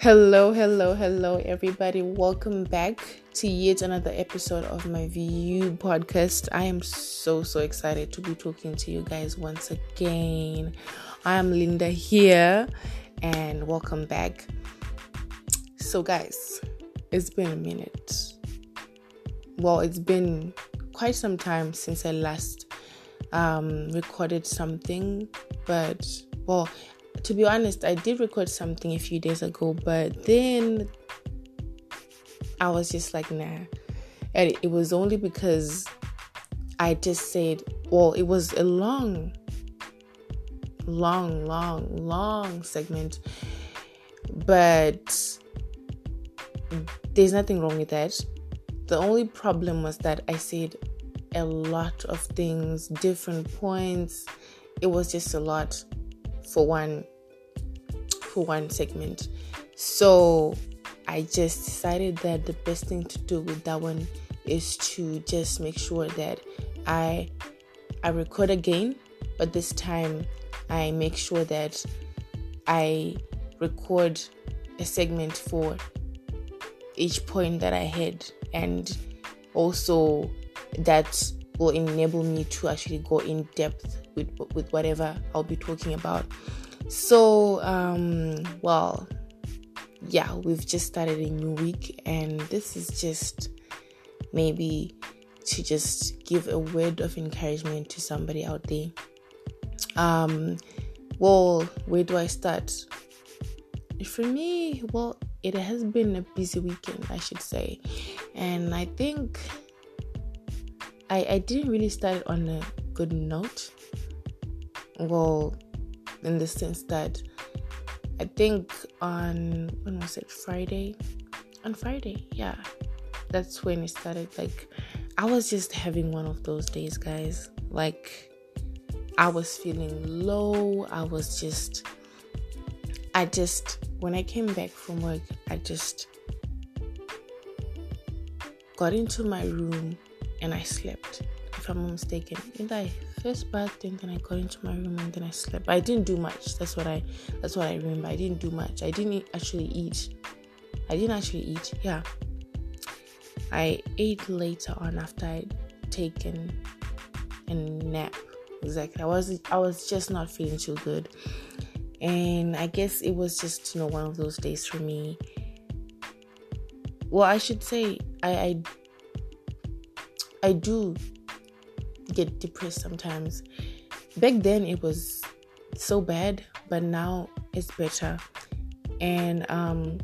Hello, hello, hello, everybody. Welcome back to yet another episode of my View podcast. I am so, so excited to be talking to you guys once again. I am Linda here, and welcome back. So, guys, it's been a minute. Well, it's been quite some time since I last um, recorded something, but well, to be honest, I did record something a few days ago, but then I was just like, nah. And it was only because I just said, well, it was a long, long, long, long segment, but there's nothing wrong with that. The only problem was that I said a lot of things, different points. It was just a lot for one for one segment. So I just decided that the best thing to do with that one is to just make sure that I I record again, but this time I make sure that I record a segment for each point that I had and also that will enable me to actually go in depth with with whatever I'll be talking about. So, um, well, yeah, we've just started a new week, and this is just maybe to just give a word of encouragement to somebody out there. Um, well, where do I start? For me, well, it has been a busy weekend, I should say, and I think I, I didn't really start on a good note. Well, in the sense that I think on when was it Friday? On Friday, yeah, that's when it started. Like, I was just having one of those days, guys. Like, I was feeling low. I was just, I just, when I came back from work, I just got into my room and I slept, if I'm not mistaken. And I first bath and then I got into my room and then I slept. But I didn't do much. That's what I that's what I remember. I didn't do much. I didn't actually eat. I didn't actually eat. Yeah. I ate later on after I'd taken a nap. Exactly. I was I was just not feeling too good. And I guess it was just, you know, one of those days for me. Well, I should say I I, I do get depressed sometimes. Back then it was so bad, but now it's better. And um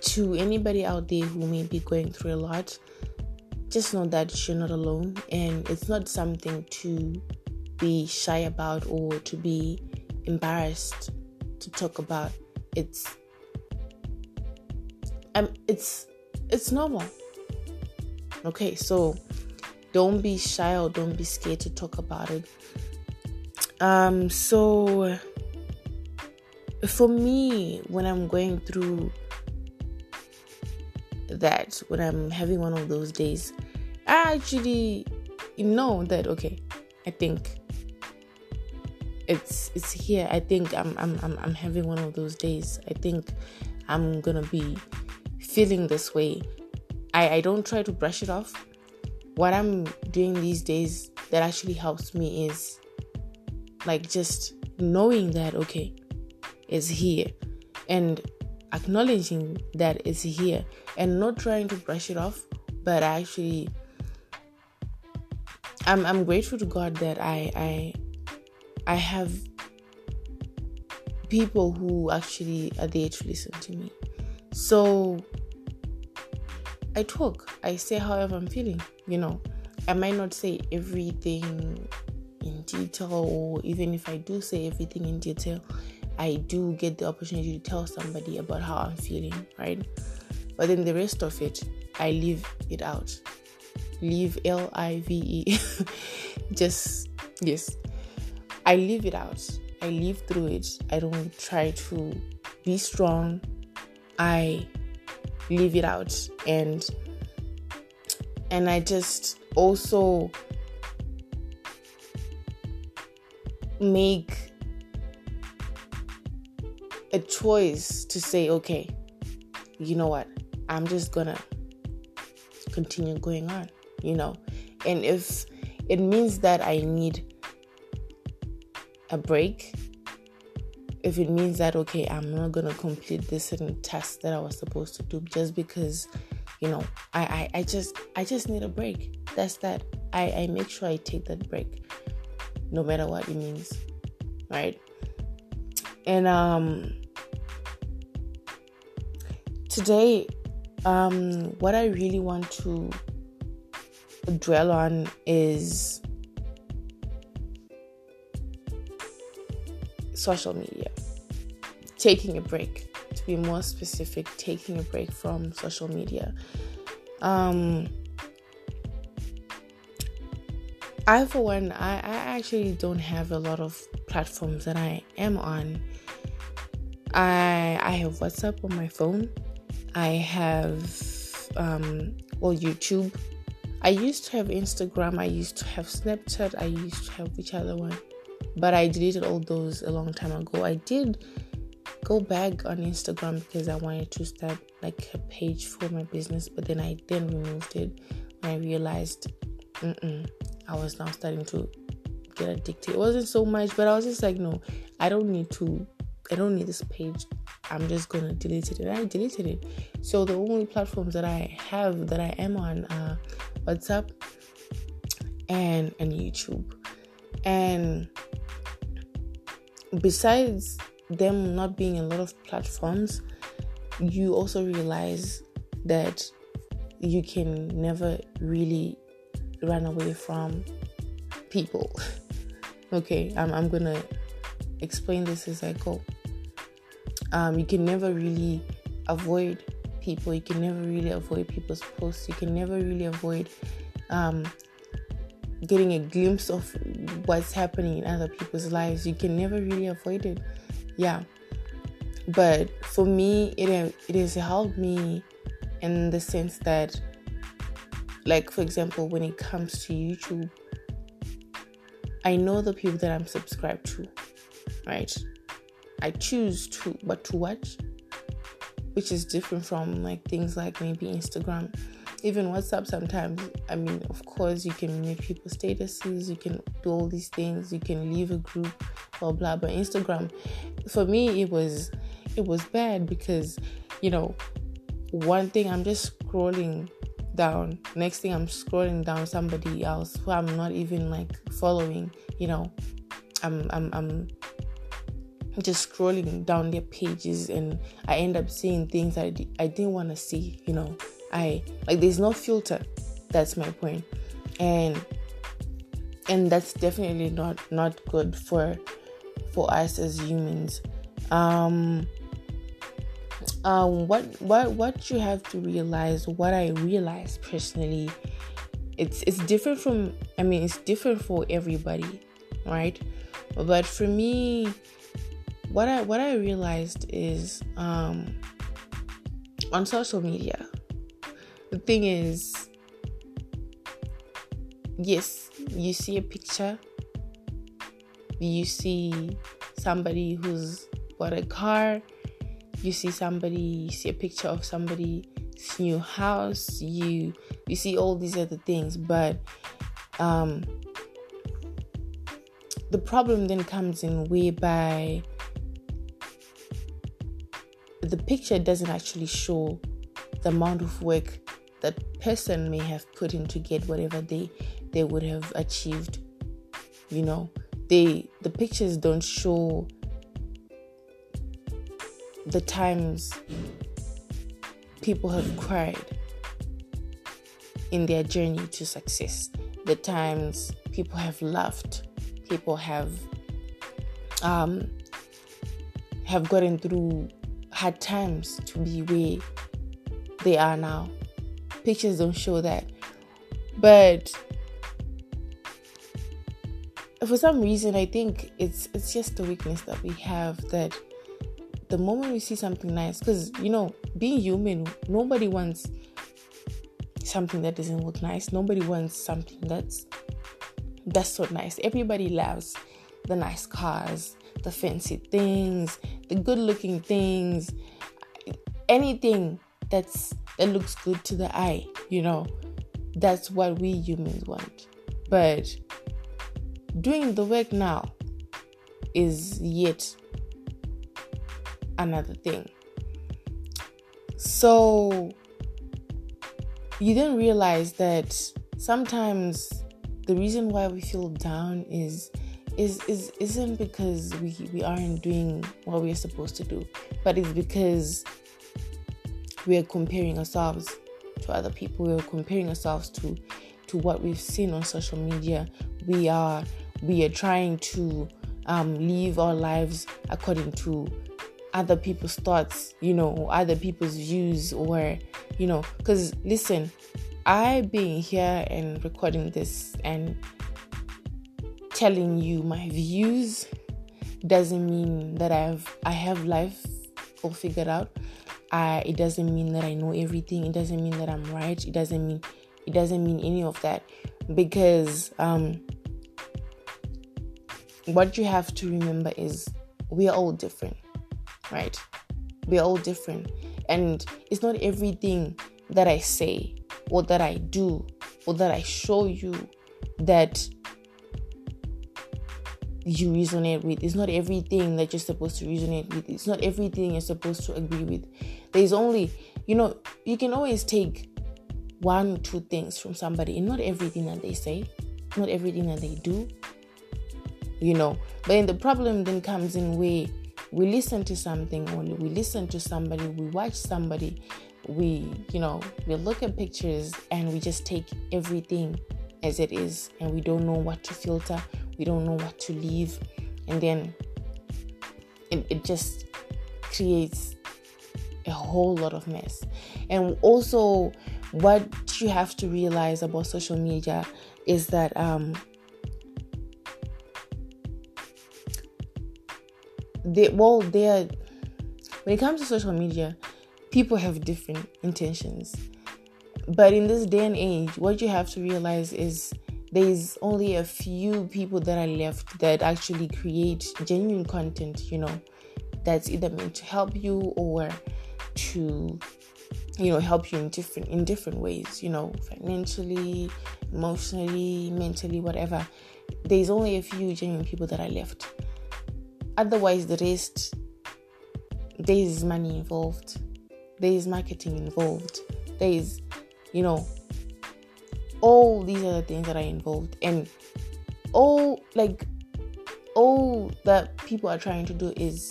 to anybody out there who may be going through a lot, just know that you're not alone and it's not something to be shy about or to be embarrassed to talk about. It's um it's it's normal Okay, so don't be shy or don't be scared to talk about it. Um, so for me, when I'm going through that, when I'm having one of those days, I actually know that okay, I think it's it's here. I think I'm I'm I'm, I'm having one of those days. I think I'm gonna be feeling this way I, I don't try to brush it off. What I'm doing these days that actually helps me is like just knowing that, okay, it's here and acknowledging that it's here and not trying to brush it off, but actually. I'm I'm grateful to God that I I I have people who actually are there to listen to me. So I talk. I say however I'm feeling. You know, I might not say everything in detail, or even if I do say everything in detail, I do get the opportunity to tell somebody about how I'm feeling, right? But then the rest of it, I leave it out. Leave L I V E. Just, yes. I leave it out. I live through it. I don't try to be strong. I leave it out and and I just also make a choice to say, okay, you know what, I'm just gonna continue going on, you know. And if it means that I need a break, if it means that okay, I'm not gonna complete this certain task that I was supposed to do just because, you know, I, I, I just I just need a break. That's that. I, I make sure I take that break no matter what it means. Right? And um today um what I really want to dwell on is social media. Taking a break. To be more specific, taking a break from social media. Um I, for one, I, I actually don't have a lot of platforms that I am on. I I have WhatsApp on my phone. I have um, well YouTube. I used to have Instagram. I used to have Snapchat. I used to have which other one, but I deleted all those a long time ago. I did go back on Instagram because I wanted to start like a page for my business, but then I then removed it when I realized, I was now starting to get addicted. It wasn't so much, but I was just like, no, I don't need to, I don't need this page. I'm just gonna delete it. And I deleted it. So the only platforms that I have that I am on are WhatsApp and and YouTube. And besides them not being a lot of platforms, you also realize that you can never really run away from people. okay, I'm, I'm gonna explain this as I go. Um, you can never really avoid people, you can never really avoid people's posts, you can never really avoid um, getting a glimpse of what's happening in other people's lives. You can never really avoid it. Yeah. But for me, it, it has helped me in the sense that like, for example, when it comes to YouTube, I know the people that I'm subscribed to, right? I choose to what to watch, which is different from like things like maybe Instagram, even WhatsApp. Sometimes, I mean, of course, you can make people statuses, you can do all these things, you can leave a group, blah blah. But Instagram, for me, it was it was bad because, you know, one thing I'm just scrolling down. Next thing I'm scrolling down somebody else who I'm not even like following, you know. I'm I'm I'm just scrolling down their pages and I end up seeing things I, I didn't want to see, you know. I like there's no filter. That's my. And and that's definitely not not good for for us as humans. Um um, what what what you have to realize, what I realized personally, it's it's different from. I mean, it's different for everybody, right? But for me, what I what I realized is um, on social media. The thing is, yes, you see a picture, you see somebody who's bought a car? You see somebody, you see a picture of somebody's new house, you you see all these other things, but um, the problem then comes in whereby the picture doesn't actually show the amount of work that person may have put in to get whatever they they would have achieved you know they the pictures don't show the times people have cried in their journey to success, the times people have laughed, people have um, have gotten through hard times to be where they are now. Pictures don't show that, but for some reason, I think it's it's just the weakness that we have that the moment we see something nice, because you know, being human, nobody wants something that doesn't look nice. Nobody wants something that's that's so nice. Everybody loves the nice cars, the fancy things, the good looking things, anything that's that looks good to the eye, you know. That's what we humans want. But doing the work now is yet another thing. So you then realize that sometimes the reason why we feel down is is is isn't because we we aren't doing what we're supposed to do, but it's because we are comparing ourselves to other people. We are comparing ourselves to to what we've seen on social media. We are we are trying to um, live our lives according to other people's thoughts, you know, other people's views, or you know, because listen, I being here and recording this and telling you my views doesn't mean that I have I have life all figured out. I it doesn't mean that I know everything. It doesn't mean that I'm right. It doesn't mean it doesn't mean any of that because um what you have to remember is we are all different, right? We are all different. And it's not everything that I say or that I do or that I show you that you resonate with. It's not everything that you're supposed to resonate with. It's not everything you're supposed to agree with. There's only, you know, you can always take one, or two things from somebody, and not everything that they say, not everything that they do, you know. But then the problem then comes in where we listen to something, or we listen to somebody, we watch somebody, we, you know, we look at pictures and we just take everything as it is, and we don't know what to filter we don't know what to leave and then it, it just creates a whole lot of mess and also what you have to realize about social media is that um they well they're when it comes to social media people have different intentions. But in this day and age what you have to realize is there's only a few people that are left that actually create genuine content, you know, that's either meant to help you or to you know help you in different in different ways you know financially emotionally mentally whatever. There's only a few genuine people that are left otherwise the rest there is money involved. There is marketing involved. There is you know all these the things that are involved. And all like all that people are trying to do is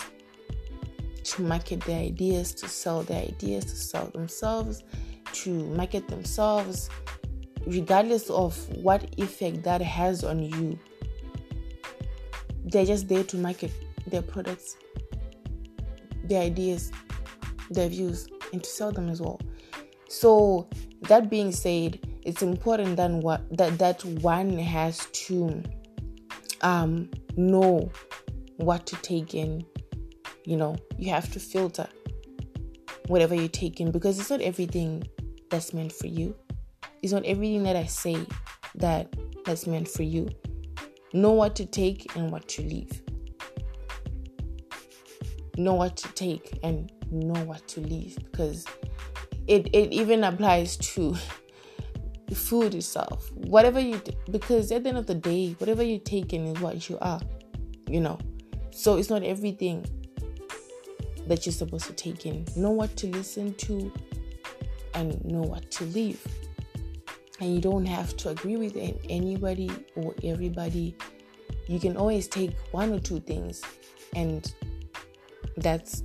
to market their ideas to sell their ideas to sell themselves to market themselves regardless of what effect that has on you. They're just there to market their products their ideas their views and to sell them as well. So that being said it's important then what that that one has to um know what to take in. You know you have to filter whatever you take in because it's not everything that's meant for you. It's not everything that i say that that's meant for you. Know what to take and what to leave know what to take and know what to leave because it, it even applies to food itself, whatever you, because at the end of the day, whatever you take in is what you are, you know. So it's not everything that you're supposed to take in. Know what to listen to and know what to leave. And you don't have to agree with anybody or everybody. You can always take one or two things, and that's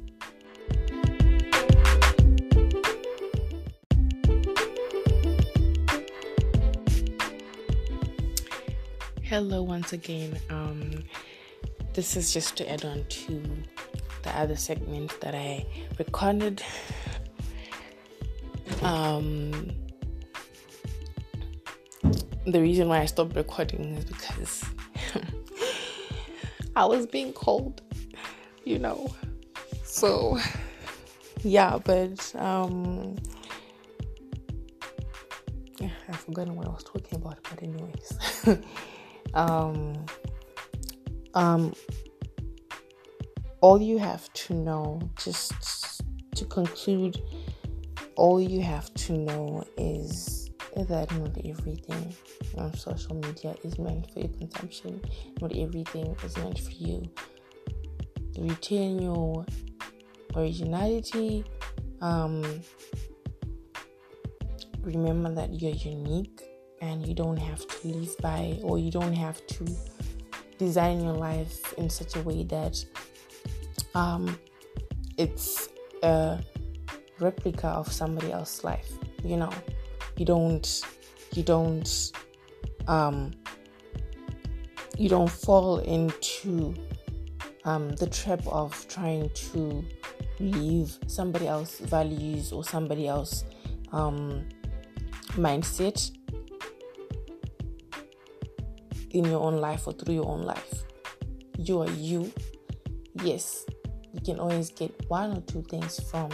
Hello, once again. Um, this is just to add on to the other segment that I recorded. Um, the reason why I stopped recording is because I was being cold, you know. So, yeah, but um, I've forgotten what I was talking about, but anyways. um, um, all you have to know, just to conclude, all you have to know is that not everything on social media is meant for your consumption. Not everything is meant for you. Retain your originality. Um, remember that you're unique and you don't have to live by or you don't have to design your life in such a way that um, it's a replica of somebody else's life you know you don't you don't um, you don't fall into um, the trap of trying to live somebody else's values or somebody else um, mindset in your own life or through your own life. You are you. Yes, you can always get one or two things from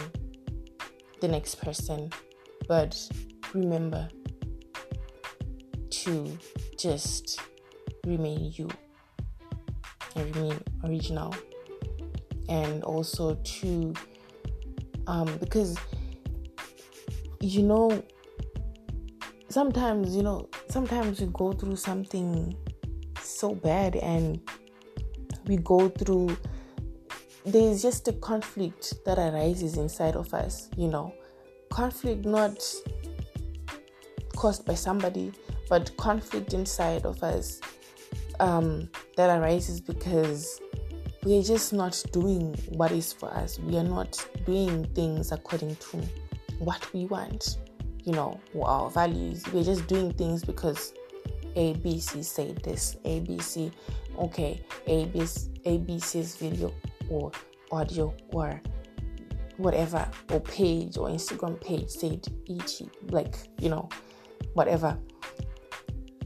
the next person, but remember to just remain you and remain original and also to um because you know sometimes you know sometimes we go through something so bad and we go through there's just a conflict that arises inside of us you know. Conflict not caused by somebody but conflict inside of us um, that arises because we're just not doing what is for us. We are not doing things according to what we want you know our values. We're just doing things because ABC said this, ABC, okay, ABC, ABC's video or audio or whatever, or page or Instagram page said ET, like, you know, whatever.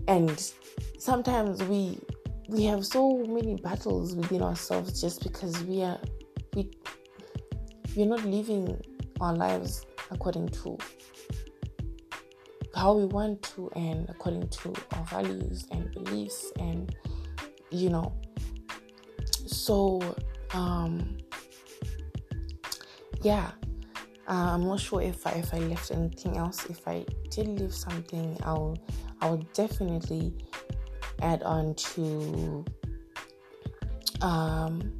And sometimes we we have so many battles within ourselves just because we are we we're not living our lives according to how we want to and according to our values and beliefs and you know. So um yeah uh, i'm not sure if i if i left anything else. If i did leave something i'll i'll definitely add on to um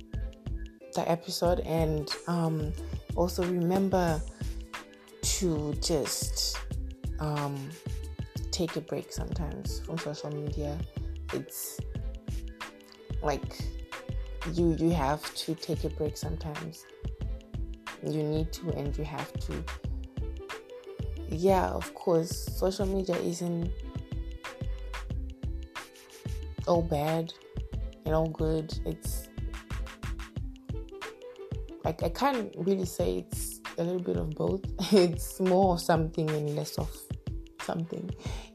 the episode and um also remember to just um, take a break sometimes from social media. It's like you you have to take a break sometimes. You need to and you have to. Yeah, of course, social media isn't all bad and all good. It's like I can't really say it's a little bit of both. It's more of something and less of something.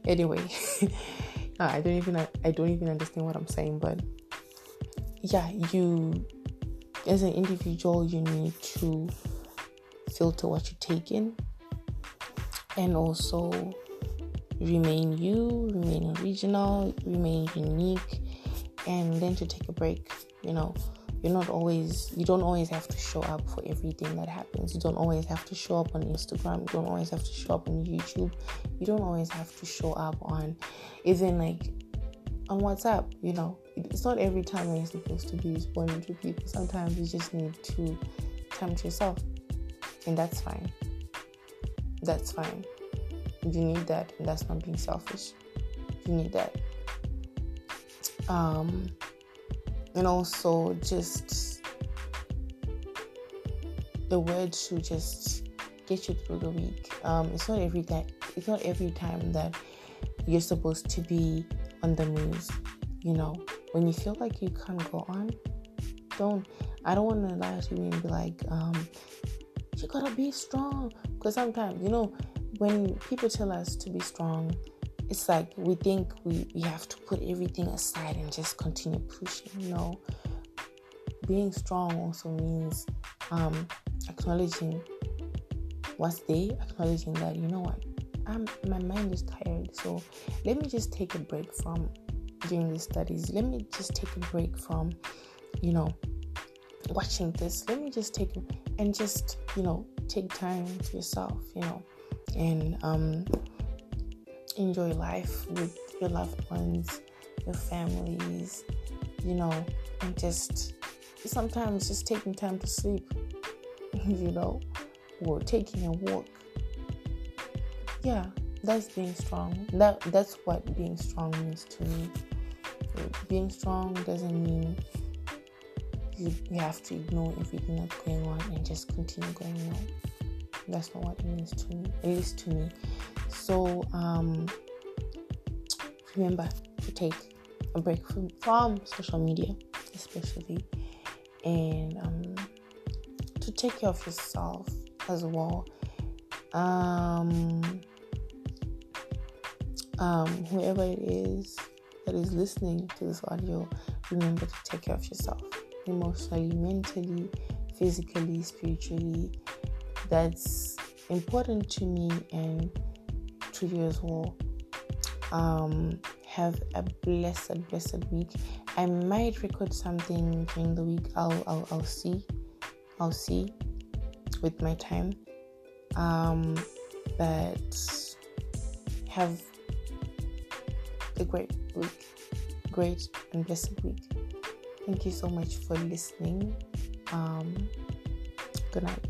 Anyway, I don't even I don't even understand what I'm saying, but yeah, you as an individual you need to filter what you take in and also remain you, remain original, remain unique, and then to take a break, you know you're not always you don't always have to show up for everything that happens. You don't always have to show up on instagram. You don't always have to show up on youtube. You don't always have to show up on even like on whatsapp you know. It's not every time you're supposed to be responding to people. Sometimes you just need to time to yourself and that's fine. That's fine you need that and that's not being selfish you need that um and also just the word should just get you through the week. Um, it's not every time. It's not every time that you're supposed to be on the news. You know, when you feel like you can't go on, don't. I don't want to lie to you and be like, um, you gotta be strong. Because sometimes, you know, when people tell us to be strong, it's like we think we, we have to put everything aside and just continue pushing. You know, being strong also means um, acknowledging what's there, acknowledging that you know what, I'm my mind is tired, so let me just take a break from doing these studies. Let me just take a break from, you know, watching this, let me just take and just, you know, take time to yourself, you know, and um, enjoy life with your loved ones, your families, you know, and just sometimes just taking time to sleep, you know, or taking a walk. Yeah, that's being strong. That that's what being strong means to me. Being strong doesn't mean you, you have to ignore everything that's going on and just continue going on. That's not what it means to me, at least to me. So um, remember to take a break from, from social media, especially, and um, to take care of yourself as well. Um, um, whoever it is that is listening to this audio, remember to take care of yourself emotionally, mentally, physically, spiritually. That's important to me and to you as well. Um, have a blessed, blessed week. I might record something during the week. I'll, I'll, I'll see. I'll see with my time. Um, but have a great week, great and blessed week. Thank you so much for listening. Um, good night.